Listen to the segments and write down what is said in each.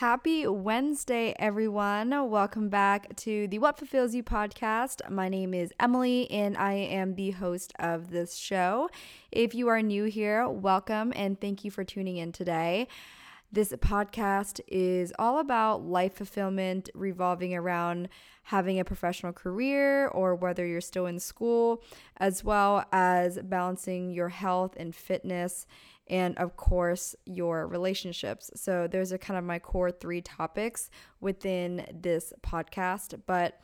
Happy Wednesday, everyone. Welcome back to the What Fulfills You podcast. My name is Emily, and I am the host of this show. If you are new here, welcome and thank you for tuning in today. This podcast is all about life fulfillment revolving around having a professional career or whether you're still in school, as well as balancing your health and fitness and of course your relationships. So those are kind of my core three topics within this podcast. But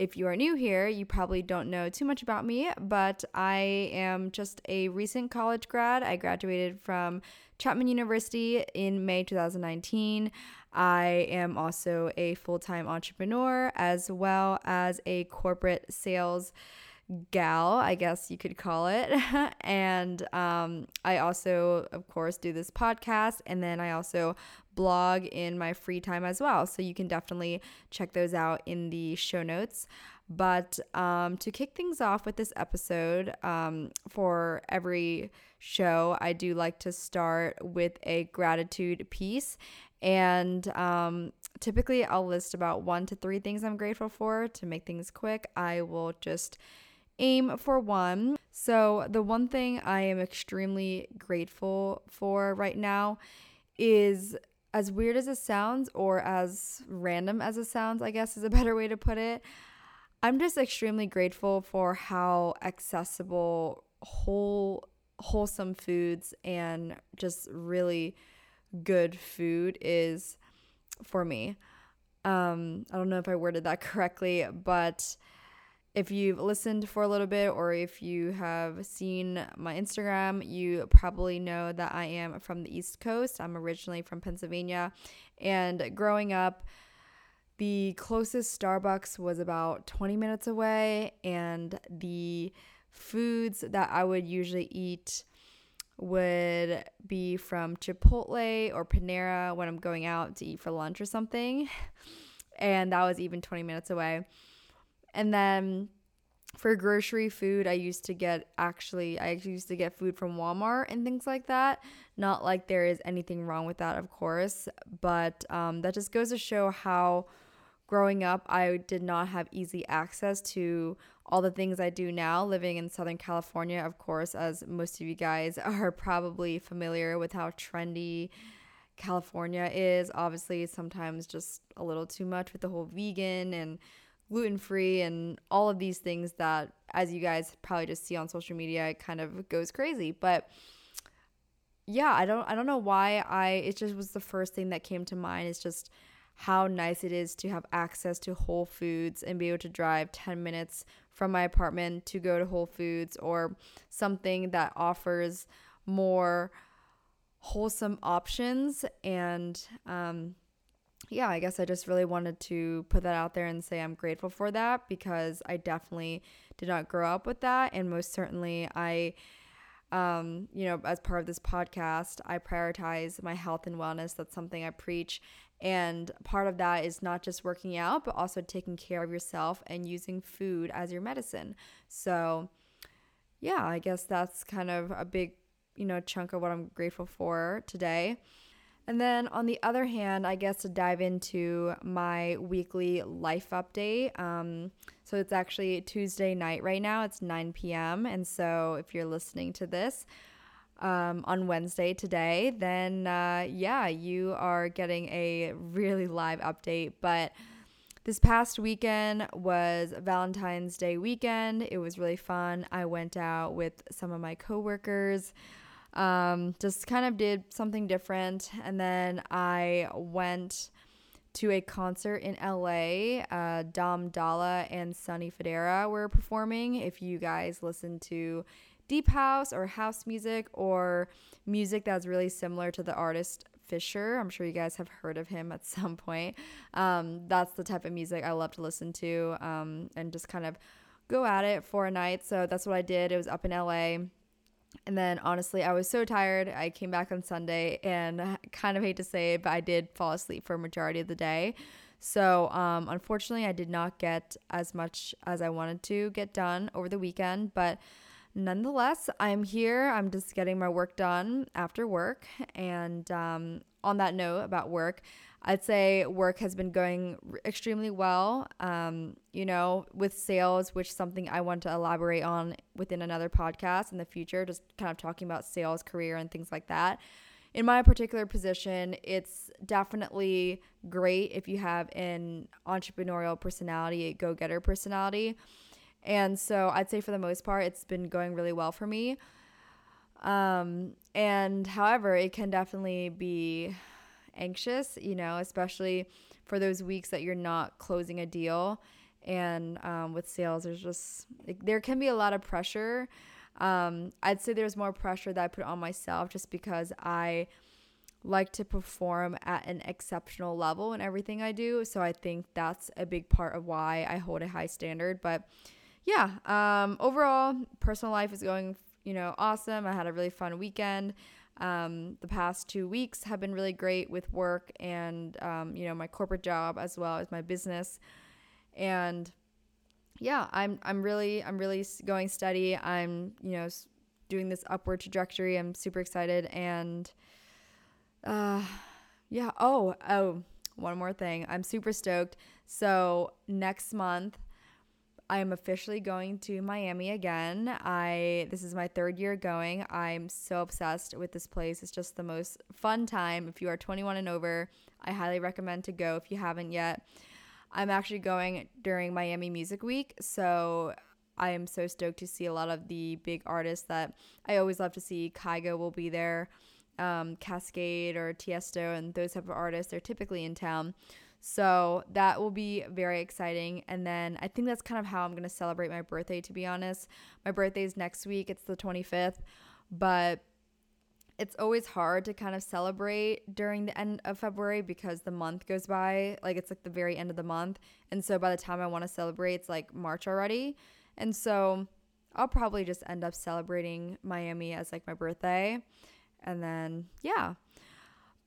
if you are new here, you probably don't know too much about me, but I am just a recent college grad. I graduated from Chapman University in May 2019. I am also a full time entrepreneur as well as a corporate sales gal, I guess you could call it. and um, I also, of course, do this podcast and then I also blog in my free time as well. So you can definitely check those out in the show notes. But um, to kick things off with this episode, um, for every show, I do like to start with a gratitude piece. And um, typically, I'll list about one to three things I'm grateful for. To make things quick, I will just aim for one. So, the one thing I am extremely grateful for right now is as weird as it sounds, or as random as it sounds, I guess is a better way to put it. I'm just extremely grateful for how accessible whole wholesome foods and just really good food is for me. Um, I don't know if I worded that correctly, but if you've listened for a little bit or if you have seen my Instagram, you probably know that I am from the East Coast. I'm originally from Pennsylvania. And growing up, the closest Starbucks was about 20 minutes away, and the foods that I would usually eat would be from Chipotle or Panera when I'm going out to eat for lunch or something. And that was even 20 minutes away. And then for grocery food, I used to get actually, I used to get food from Walmart and things like that. Not like there is anything wrong with that, of course, but um, that just goes to show how growing up, I did not have easy access to all the things I do now living in Southern California. Of course, as most of you guys are probably familiar with how trendy California is. Obviously, sometimes just a little too much with the whole vegan and gluten free and all of these things that, as you guys probably just see on social media, it kind of goes crazy. But yeah, I don't I don't know why I it just was the first thing that came to mind. It's just how nice it is to have access to Whole Foods and be able to drive 10 minutes from my apartment to go to Whole Foods or something that offers more wholesome options and um, yeah, I guess I just really wanted to put that out there and say I'm grateful for that because I definitely did not grow up with that. And most certainly, I, um, you know, as part of this podcast, I prioritize my health and wellness. That's something I preach. And part of that is not just working out, but also taking care of yourself and using food as your medicine. So, yeah, I guess that's kind of a big, you know, chunk of what I'm grateful for today. And then on the other hand, I guess to dive into my weekly life update. Um, so it's actually Tuesday night right now, it's 9 p.m. And so if you're listening to this, um, on Wednesday today, then uh, yeah, you are getting a really live update. But this past weekend was Valentine's Day weekend. It was really fun. I went out with some of my coworkers. Um, just kind of did something different. And then I went to a concert in LA. Uh, Dom Dolla and Sonny Fodera were performing. If you guys listen to deep house or house music or music that's really similar to the artist Fisher, I'm sure you guys have heard of him at some point. Um, that's the type of music I love to listen to um, and just kind of go at it for a night. So that's what I did. It was up in LA. And then honestly, I was so tired. I came back on Sunday and kind of hate to say it, but I did fall asleep for a majority of the day. So, um, unfortunately, I did not get as much as I wanted to get done over the weekend, but nonetheless, I'm here. I'm just getting my work done after work. And um, on that note about work, I'd say work has been going extremely well. Um, you know, with sales, which something I want to elaborate on within another podcast in the future, just kind of talking about sales career and things like that. In my particular position, it's definitely great if you have an entrepreneurial personality, a go getter personality. And so I'd say for the most part, it's been going really well for me. Um, and however, it can definitely be anxious, you know, especially for those weeks that you're not closing a deal. And um, with sales, there's just, like, there can be a lot of pressure. Um, I'd say there's more pressure that I put on myself just because I like to perform at an exceptional level in everything I do. So I think that's a big part of why I hold a high standard. But yeah, um, overall, personal life is going, you know, awesome. I had a really fun weekend. Um, the past two weeks have been really great with work and, um, you know, my corporate job as well as my business. And yeah, I'm, I'm really, I'm really going steady. I'm, you know, doing this upward trajectory. I'm super excited. And, uh, yeah. Oh, oh, one more thing. I'm super stoked. So next month, I am officially going to Miami again. I this is my third year going. I'm so obsessed with this place. It's just the most fun time. If you are 21 and over, I highly recommend to go if you haven't yet. I'm actually going during Miami Music Week, so I am so stoked to see a lot of the big artists that I always love to see. Kygo will be there, um, Kaskade or Tiesto, and those type of artists. They're typically in town. So that will be very exciting. And then I think that's kind of how I'm going to celebrate my birthday, to be honest. My birthday is next week, it's the 25th. But it's always hard to kind of celebrate during the end of February because the month goes by. Like it's like the very end of the month. And so by the time I want to celebrate, it's like March already. And so I'll probably just end up celebrating Miami as like my birthday. And then, yeah.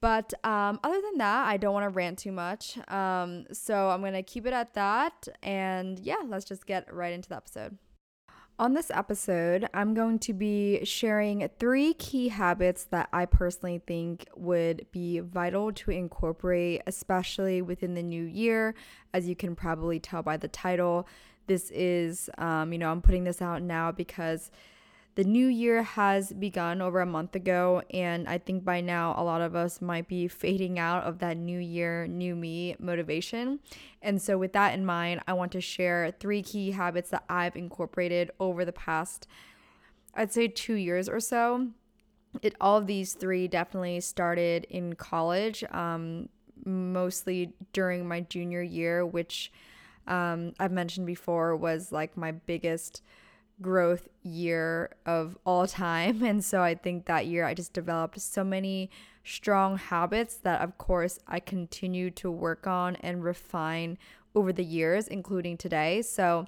But um, other than that, I don't want to rant too much. Um, so I'm going to keep it at that. And yeah, let's just get right into the episode. On this episode, I'm going to be sharing three key habits that I personally think would be vital to incorporate, especially within the new year. As you can probably tell by the title, this is, um, you know, I'm putting this out now because the new year has begun over a month ago, and I think by now a lot of us might be fading out of that new year, new me motivation. And so, with that in mind, I want to share three key habits that I've incorporated over the past, I'd say, two years or so. It all of these three definitely started in college, um, mostly during my junior year, which um, I've mentioned before was like my biggest growth year of all time. And so I think that year I just developed so many strong habits that, of course, I continue to work on and refine over the years, including today. So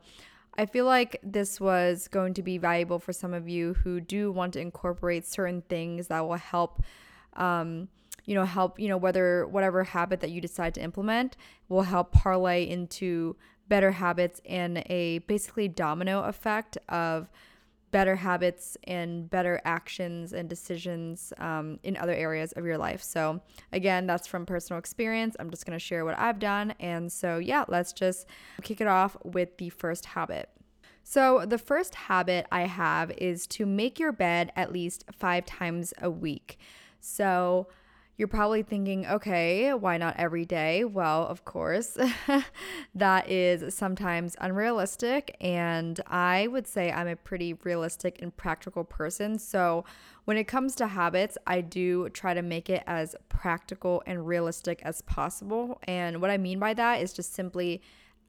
I feel like this was going to be valuable for some of you who do want to incorporate certain things that will help. Um, you know, help, you know, whether whatever habit that you decide to implement will help parlay into better habits and a basically domino effect of better habits and better actions and decisions um, in other areas of your life. So, again, that's from personal experience. I'm just going to share what I've done. And so, yeah, let's just kick it off with the first habit. So, the first habit I have is to make your bed at least five times a week. So, you're probably thinking, okay, why not every day? Well, of course, that is sometimes unrealistic. And I would say I'm a pretty realistic and practical person. So when it comes to habits, I do try to make it as practical and realistic as possible. And what I mean by that is just simply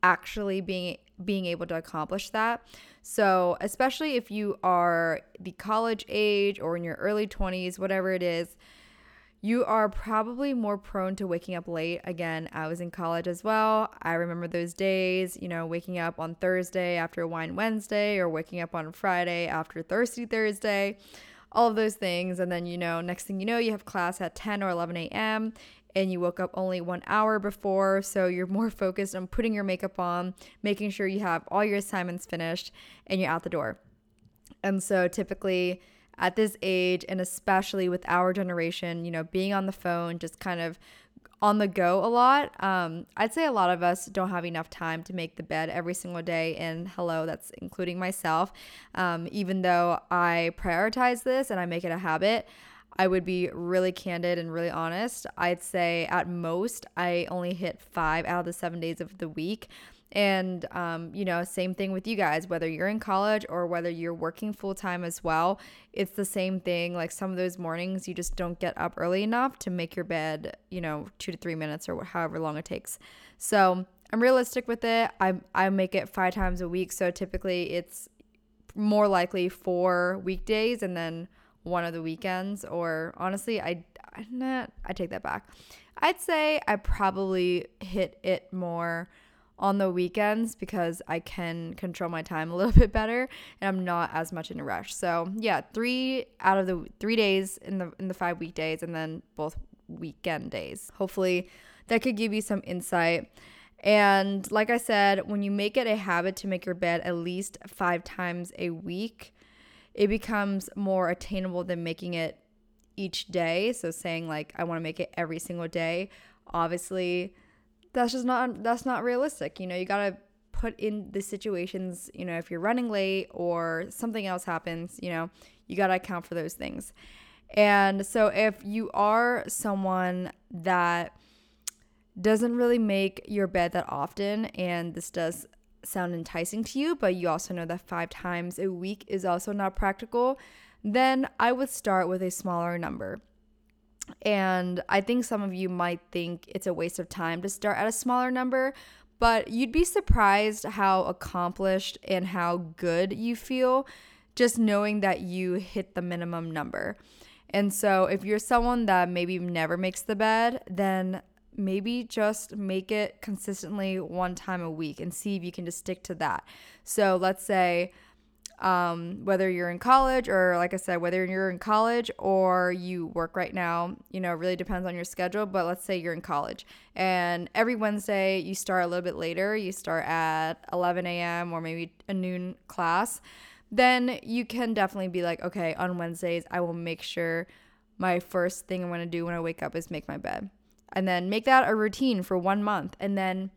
actually being being able to accomplish that. So, especially if you are the college age or in your early 20s, whatever it is, you are probably more prone to waking up late. Again, I was in college as well. I remember those days, you know, waking up on Thursday after Wine Wednesday or waking up on Friday after Thirsty Thursday, all of those things. And then, you know, next thing you know, you have class at 10 or 11 a.m. and you woke up only one hour before. So you're more focused on putting your makeup on, making sure you have all your assignments finished, and you're out the door. And so typically, at this age, and especially with our generation, you know, being on the phone, just kind of on the go a lot. Um, I'd say a lot of us don't have enough time to make the bed every single day. And hello, that's including myself. Um, even though I prioritize this and I make it a habit, I would be really candid and really honest. I'd say at most, I only hit five out of the seven days of the week. And, um, you know, same thing with you guys, whether you're in college or whether you're working full time as well, it's the same thing. Like some of those mornings, you just don't get up early enough to make your bed, you know, two to three minutes or however long it takes. So I'm realistic with it. I, I make it five times a week. So typically it's more likely four weekdays and then one of the weekends. Or honestly, I, I, nah, I take that back. I'd say I probably hit it more on the weekends because I can control my time a little bit better and I'm not as much in a rush. So yeah, three out of the three days in the in the five weekdays and then both weekend days. Hopefully that could give you some insight. And like I said, when you make it a habit to make your bed at least five times a week, it becomes more attainable than making it each day. So saying like I want to make it every single day. Obviously, that's just not that's not realistic. You know, you got to put in the situations, you know, if you're running late or something else happens, you know, you got to account for those things. And so if you are someone that doesn't really make your bed that often and this does sound enticing to you, but you also know that 5 times a week is also not practical, then I would start with a smaller number. And I think some of you might think it's a waste of time to start at a smaller number, but you'd be surprised how accomplished and how good you feel just knowing that you hit the minimum number. And so if you're someone that maybe never makes the bed, then maybe just make it consistently one time a week and see if you can just stick to that. So let's say um, whether you're in college or like i said whether you're in college or you work right now you know it really depends on your schedule but let's say you're in college. And every wednesday you start a little bit later. You start at 11 a.m or maybe a noon class. Then you can definitely be like okay on wednesdays i will make sure my first thing i'm to do when i wake up is make my bed. And then make that a routine for one month. And then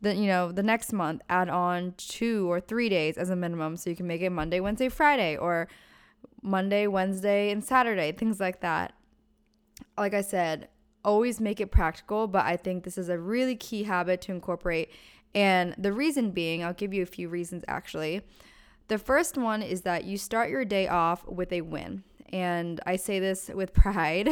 the you know the next month add on two or three days as a minimum so you can make it monday wednesday friday or monday wednesday and saturday things like that. Like i said always make it practical but i think this is a really key habit to incorporate. And the reason being i'll give you a few reasons actually. The first one is that you start your day off with a win. And I say this with pride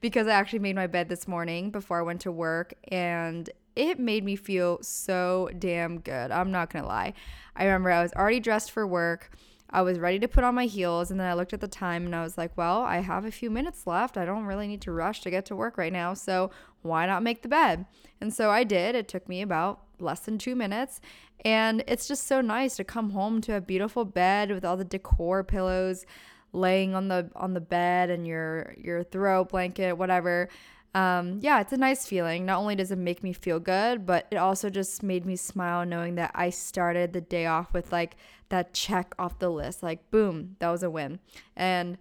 because I actually made my bed this morning before I went to work. And it made me feel so damn good. I'm not gonna lie. I remember I was already dressed for work. I was ready to put on my heels, and then I looked at the time and I was like, well, I have a few minutes left. I don't really need to rush to get to work right now, so why not make the bed? And so I did. It took me about less than two minutes. And it's just so nice to come home to a beautiful bed with all the decor pillows laying on the on the bed and your your throw blanket, whatever um, yeah, it's a nice feeling. Not only does it make me feel good, but it also just made me smile knowing that I started the day off with like that check off the list. Like, boom, that was a win. And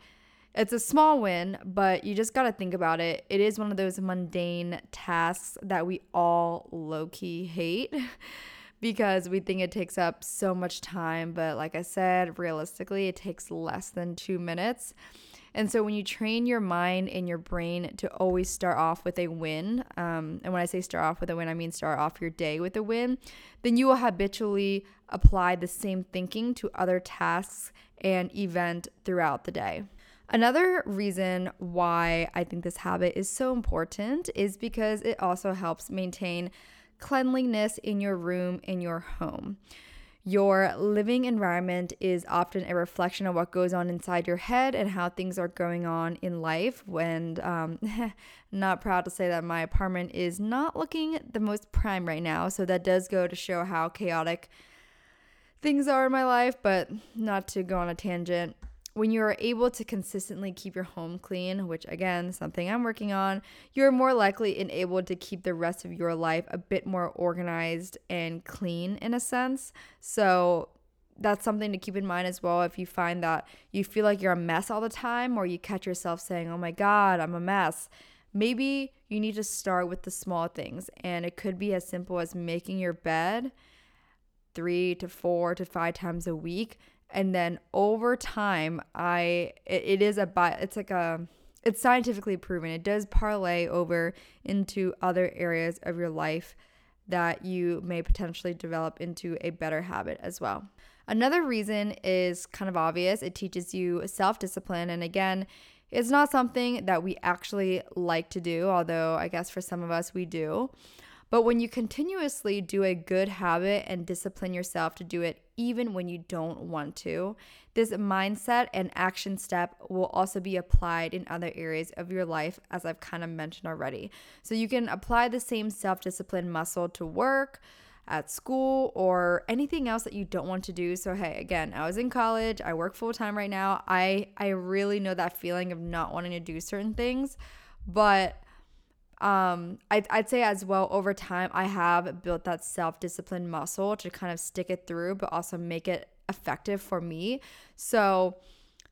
it's a small win, but you just got to think about it. It is one of those mundane tasks that we all low key hate because we think it takes up so much time. But like I said, realistically, it takes less than two minutes. And so when you train your mind and your brain to always start off with a win, um, and when I say start off with a win, I mean start off your day with a win, then you will habitually apply the same thinking to other tasks and event throughout the day. Another reason why I think this habit is so important is because it also helps maintain cleanliness in your room in your home. Your living environment is often a reflection of what goes on inside your head and how things are going on in life. And um, not proud to say that my apartment is not looking the most prime right now. So that does go to show how chaotic things are in my life, but not to go on a tangent when you're able to consistently keep your home clean, which again, something I'm working on, you're more likely and able to keep the rest of your life a bit more organized and clean in a sense. So that's something to keep in mind as well if you find that you feel like you're a mess all the time or you catch yourself saying, "Oh my god, I'm a mess." Maybe you need to start with the small things and it could be as simple as making your bed 3 to 4 to 5 times a week and then over time i it, it is a it's like a it's scientifically proven. It does parlay over into other areas of your life that you may potentially develop into a better habit as well. Another reason is kind of obvious. It teaches you self-discipline. And again it's not something that we actually like to do although i guess for some of us we do but when you continuously do a good habit and discipline yourself to do it even when you don't want to, this mindset and action step will also be applied in other areas of your life, as I've kind of mentioned already. So you can apply the same self discipline muscle to work, at school, or anything else that you don't want to do. So, hey, again, I was in college, I work full time right now. I, I really know that feeling of not wanting to do certain things, but um I'd, I'd say as well over time i have built that self-discipline muscle to kind of stick it through but also make it effective for me. So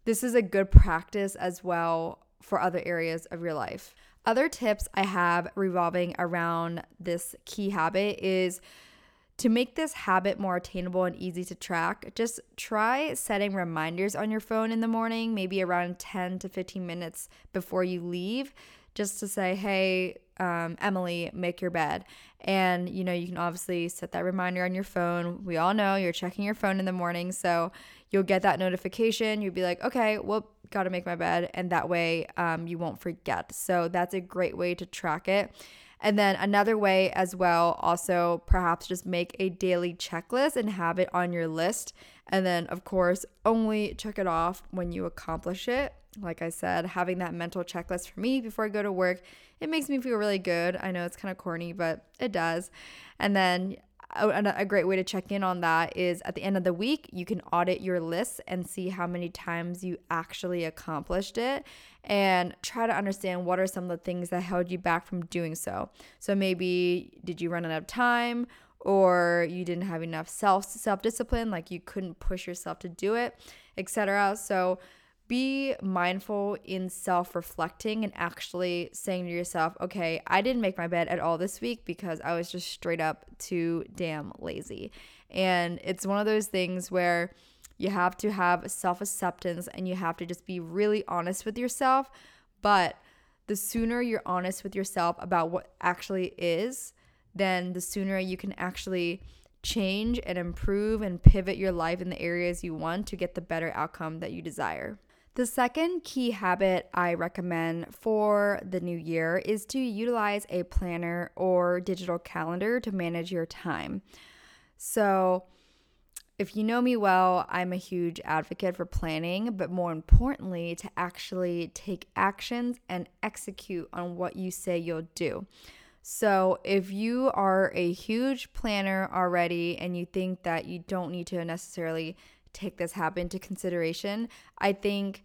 this is a good practice as well for other areas of your life. Other tips i have revolving around this key habit is to make this habit more attainable and easy to track, just try setting reminders on your phone in the morning, maybe around 10 to 15 minutes before you leave, just to say, hey, um, Emily, make your bed. And, you know, you can obviously set that reminder on your phone. We all know you're checking your phone in the morning. So you'll get that notification. You'll be like, okay, well, got to make my bed. And that way um, you won't forget. So that's a great way to track it. And then another way as well, also perhaps just make a daily checklist and have it on your list. And then, of course, only check it off when you accomplish it. Like I said, having that mental checklist for me before I go to work, it makes me feel really good. I know it's kind of corny, but it does. And then a, great way to check in on that is at the end of the week, you can audit your list and see how many times you actually accomplished it and try to understand what are some of the things that held you back from doing so. So maybe did you run out of time or you didn't have enough self self discipline like you couldn't push yourself to do it, etc. So be mindful in self reflecting and actually saying to yourself, okay, I didn't make my bed at all this week because I was just straight up too damn lazy. And it's one of those things where you have to have self acceptance and you have to just be really honest with yourself. But the sooner you're honest with yourself about what actually is, then the sooner you can actually change and improve and pivot your life in the areas you want to get the better outcome that you desire. The second key habit I recommend for the new year is to utilize a planner or digital calendar to manage your time. So, if you know me well, I'm a huge advocate for planning, but more importantly, to actually take actions and execute on what you say you'll do. So, if you are a huge planner already and you think that you don't need to necessarily take this habit into consideration, I think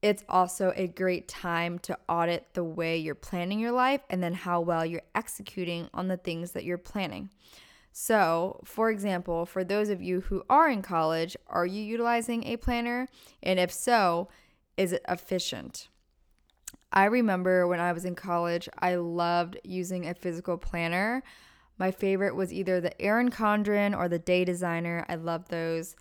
it's also a great time to audit the way you're planning your life and then how well you're executing on the things that you're planning. So, for example, for those of you who are in college, are you utilizing a planner? And if so, is it efficient? I remember when I was in college, I loved using a physical planner. My favorite was either the Erin Condren or the Day Designer. I love those.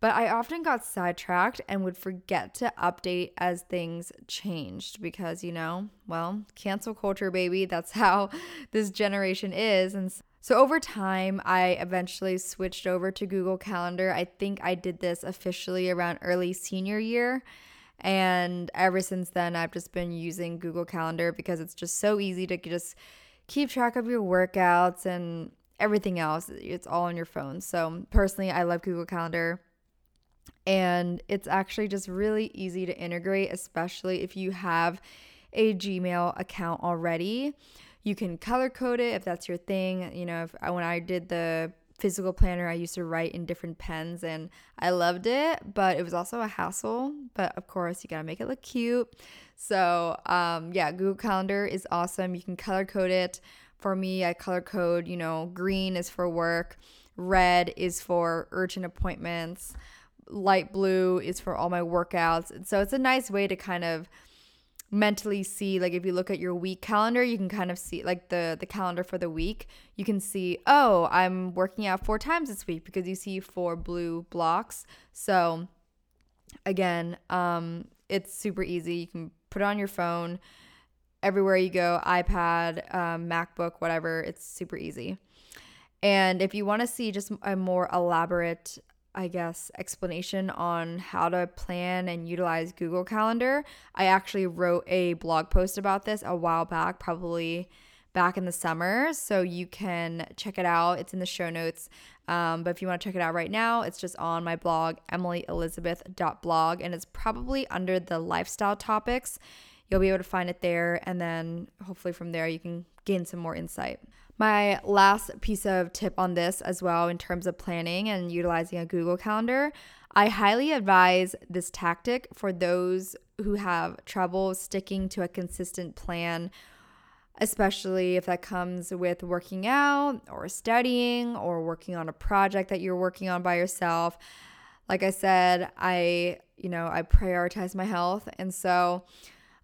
But I often got sidetracked and would forget to update as things changed because, you know, well, cancel culture, baby. That's how this generation is. And so over time, I eventually switched over to Google Calendar. I think I did this officially around early senior year. And ever since then, I've just been using Google Calendar because it's just so easy to just keep track of your workouts and everything else, it's all on your phone. So, personally, I love Google Calendar. And it's actually just really easy to integrate, especially if you have a Gmail account already. You can color code it if that's your thing. You know, if uh, when I did the physical planner, I used to write in different pens and I loved it, but it was also a hassle. But of course, you gotta make it look cute. So, um, yeah, Google Calendar is awesome. You can color code it. For me, I color code, you know, green is for work, red is for urgent appointments, light blue is for all my workouts. And So, it's a nice way to kind of mentally see like if you look at your week calendar you can kind of see like the the calendar for the week. You can see oh i'm working out four times this week because you see four blue blocks. So again um it's super easy. You can put it on your phone. Everywhere you go ipad um, macbook whatever it's super easy. And if you want to see just a more elaborate I guess, explanation on how to plan and utilize Google Calendar. I actually wrote a blog post about this a while back, probably back in the summer. So you can check it out. It's in the show notes. Um, but if you want to check it out right now, it's just on my blog, emilyelizabeth.blog, and it's probably under the lifestyle topics. You'll be able to find it there, and then hopefully from there you can gain some more insight. My last piece of tip on this as well, in terms of planning and utilizing a Google Calendar, I highly advise this tactic for those who have trouble sticking to a consistent plan, especially if that comes with working out or studying or working on a project that you're working on by yourself. Like I said, I, you know, I prioritize my health. And so,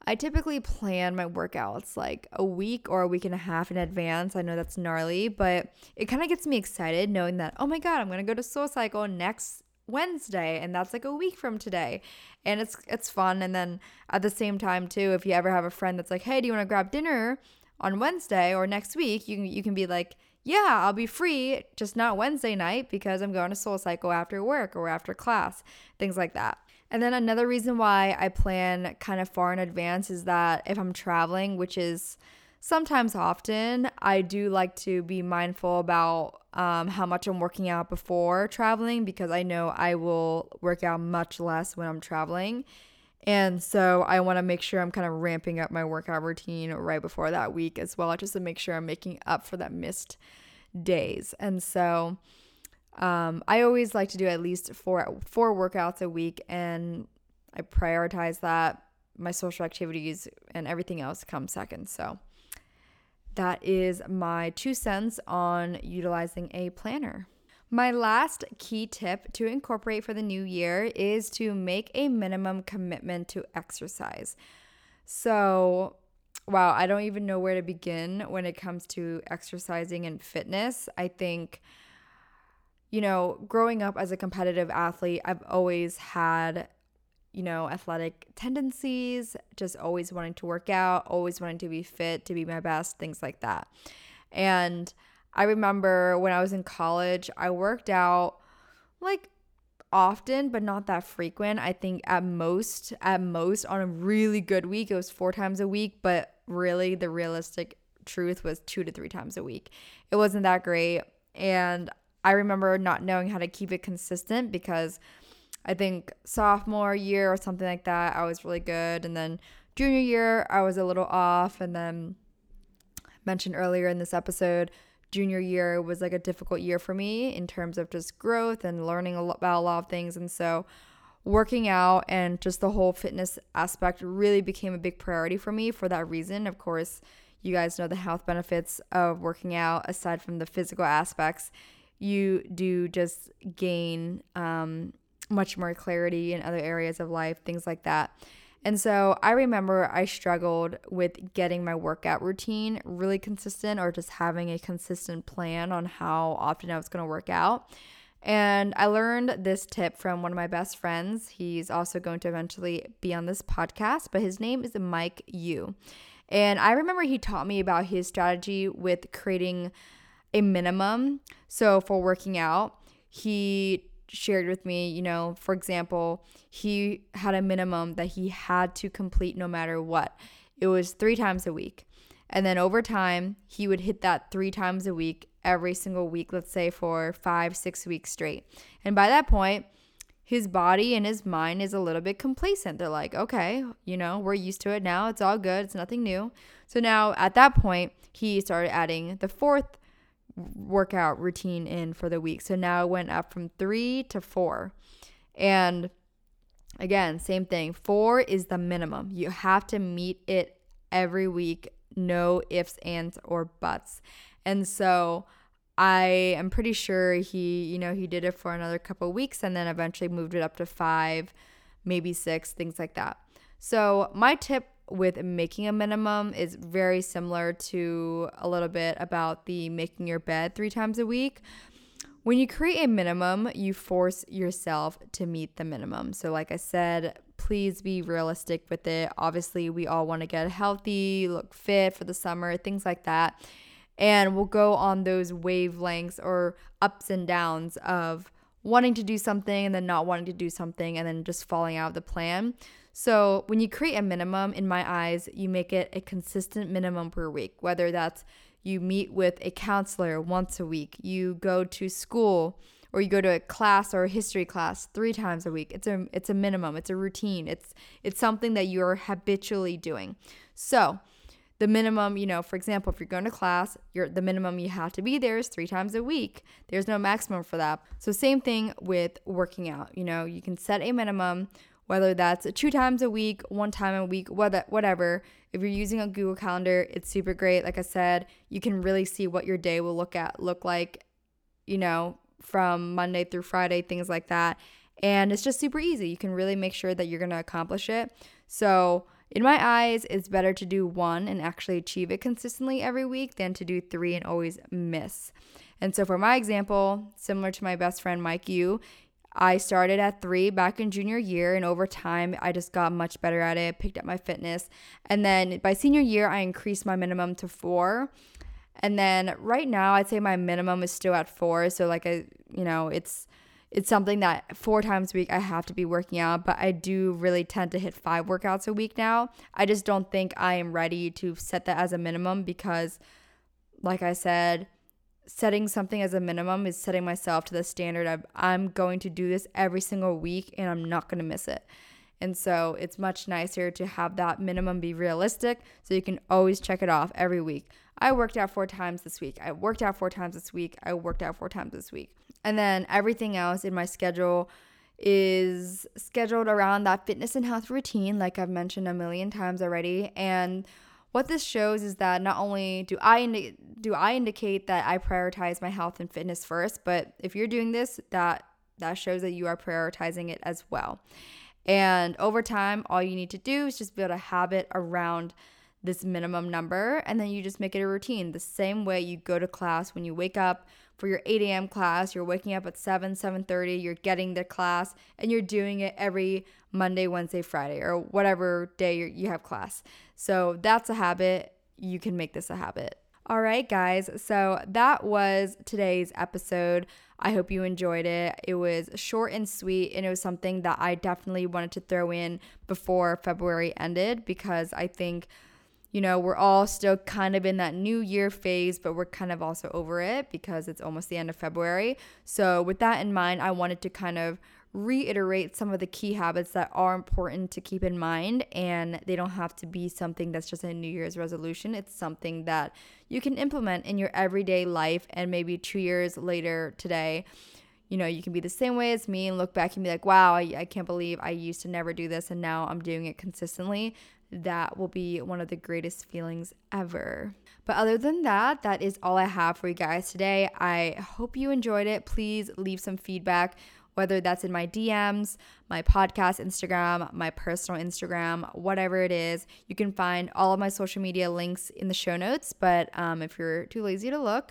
I typically plan my workouts like a week or a week and a half in advance. I know that's gnarly, but it kind of gets me excited knowing that, oh my God, I'm going to go to Soul Cycle next Wednesday and that's like a week from today. And it's it's fun and then at the same time too, if you ever have a friend that's like, "Hey, do you want to grab dinner on Wednesday or next week?" You can you can be like, "Yeah, I'll be free, just not Wednesday night because I'm going to Soul Cycle after work or after class." Things like that. And then another reason why I plan kind of far in advance is that if I'm traveling, which is sometimes often, I do like to be mindful about um, how much I'm working out before traveling because I know I will work out much less when I'm traveling. And so I want to make sure I'm kind of ramping up my workout routine right before that week as well, just to make sure I'm making up for that missed days. And so um, I always like to do at least four four workouts a week, and I prioritize that. My social activities and everything else come second. So that is my two cents on utilizing a planner. My last key tip to incorporate for the new year is to make a minimum commitment to exercise. So, wow, I don't even know where to begin when it comes to exercising and fitness. I think you know, growing up as a competitive athlete, I've always had, you know, athletic tendencies, just always wanting to work out, always wanting to be fit, to be my best, things like that. And I remember when I was in college, I worked out like often but not that frequent. I think at most at most on a really good week it was 4 times a week, but really the realistic truth was 2 to 3 times a week. It wasn't that great and I remember not knowing how to keep it consistent because I think sophomore year or something like that, I was really good. And then junior year, I was a little off. And then mentioned earlier in this episode, junior year was like a difficult year for me in terms of just growth and learning about a lot of things. And so working out and just the whole fitness aspect really became a big priority for me for that reason. Of course, you guys know the health benefits of working out aside from the physical aspects you do just gain um, much more clarity in other areas of life, things like that. And so I remember I struggled with getting my workout routine really consistent or just having a consistent plan on how often I was going to work out. And I learned this tip from one of my best friends. He's also going to eventually be on this podcast, but his name is Mike Yu. And I remember he taught me about his strategy with creating a minimum. So for working out, he shared with me, you know, for example, he had a minimum that he had to complete no matter what. It was three times a week. And then over time, he would hit that three times a week, every single week, let's say for five, six weeks straight. And by that point, his body and his mind is a little bit complacent. They're like, okay, you know, we're used to it now. It's all good. It's nothing new. So now at that point, he started adding the fourth workout routine in for the week. So now it went up from three to four. And again, same thing. Four is the minimum. You have to meet it every week, no ifs, ands, or buts. And so I am pretty sure he, you know, he did it for another couple weeks and then eventually moved it up to five, maybe six, things like that. So, my tip with making a minimum is very similar to a little bit about the making your bed three times a week. When you create a minimum, you force yourself to meet the minimum. So, like I said, please be realistic with it. Obviously, we all want to get healthy, look fit for the summer, things like that and we'll go on those wavelengths or ups and downs of wanting to do something and then not wanting to do something and then just falling out of the plan. So, when you create a minimum, in my eyes, you make it a consistent minimum per week, whether that's you meet with a counselor once a week, you go to school or you go to a class or a history class three times a week. It's a it's a minimum, it's a routine. It's it's something that you're habitually doing. So, the minimum, you know, for example, if you're going to class, you're the minimum you have to be there is three times a week. There's no maximum for that. So same thing with working out. You know, you can set a minimum, whether that's two times a week, one time a week, whether whatever. If you're using a Google Calendar, it's super great. Like I said, you can really see what your day will look at look like, you know, from Monday through Friday, things like that. And it's just super easy. You can really make sure that you're going to accomplish it. So in my eyes, it's better to do one and actually achieve it consistently every week than to do three and always miss. And so, for my example, similar to my best friend Mike Yu, I started at three back in junior year, and over time, I just got much better at it, picked up my fitness. And then by senior year, I increased my minimum to four. And then right now, I'd say my minimum is still at four. So, like, I, you know, it's, it's something that four times a week I have to be working out, but I do really tend to hit five workouts a week now. I just don't think I am ready to set that as a minimum because, like I said, setting something as a minimum is setting myself to the standard of I'm going to do this every single week and I'm not going to miss it. And so it's much nicer to have that minimum be realistic so you can always check it off every week. I worked out four times this week. I worked out four times this week. I worked out four times this week. And then everything else in my schedule is scheduled around that fitness and health routine, like I've mentioned a million times already. And what this shows is that not only do I indi- do I indicate that I prioritize my health and fitness first, but if you're doing this, that that shows that you are prioritizing it as well. And over time, all you need to do is just build a habit around this minimum number and then you just make it a routine the same way you go to class when you wake up for your 8 a.m class you're waking up at 7 7.30 you're getting the class and you're doing it every monday wednesday friday or whatever day you have class so that's a habit you can make this a habit all right, guys. So that was today's episode. I hope you enjoyed it. It was short and sweet, and it was something that I definitely wanted to throw in before February ended because I think you know, we're all still kind of in that new year phase, but we're kind of also over it because it's almost the end of February. So, with that in mind, I wanted to kind of reiterate some of the key habits that are important to keep in mind and they don't have to be something that's just a new year's resolution it's something that you can implement in your everyday life and maybe 2 years later today you know you can be the same way as me and look back and be like wow I, I can't believe i used to never do this and now i'm doing it consistently that will be one of the greatest feelings ever. But other than that, that is all I have for you guys today. I hope you enjoyed it. Please leave some feedback, whether that's in my DMs, my podcast Instagram, my personal Instagram, whatever it is. You can find all of my social media links in the show notes. But um, if you're too lazy to look,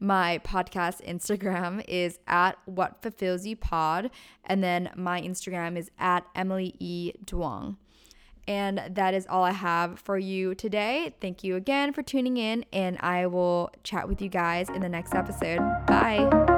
my podcast Instagram is at what fulfills you pod, and then my Instagram is at Emily E. Duong. And that is all I have for you today. Thank you again for tuning in, and I will chat with you guys in the next episode. Bye.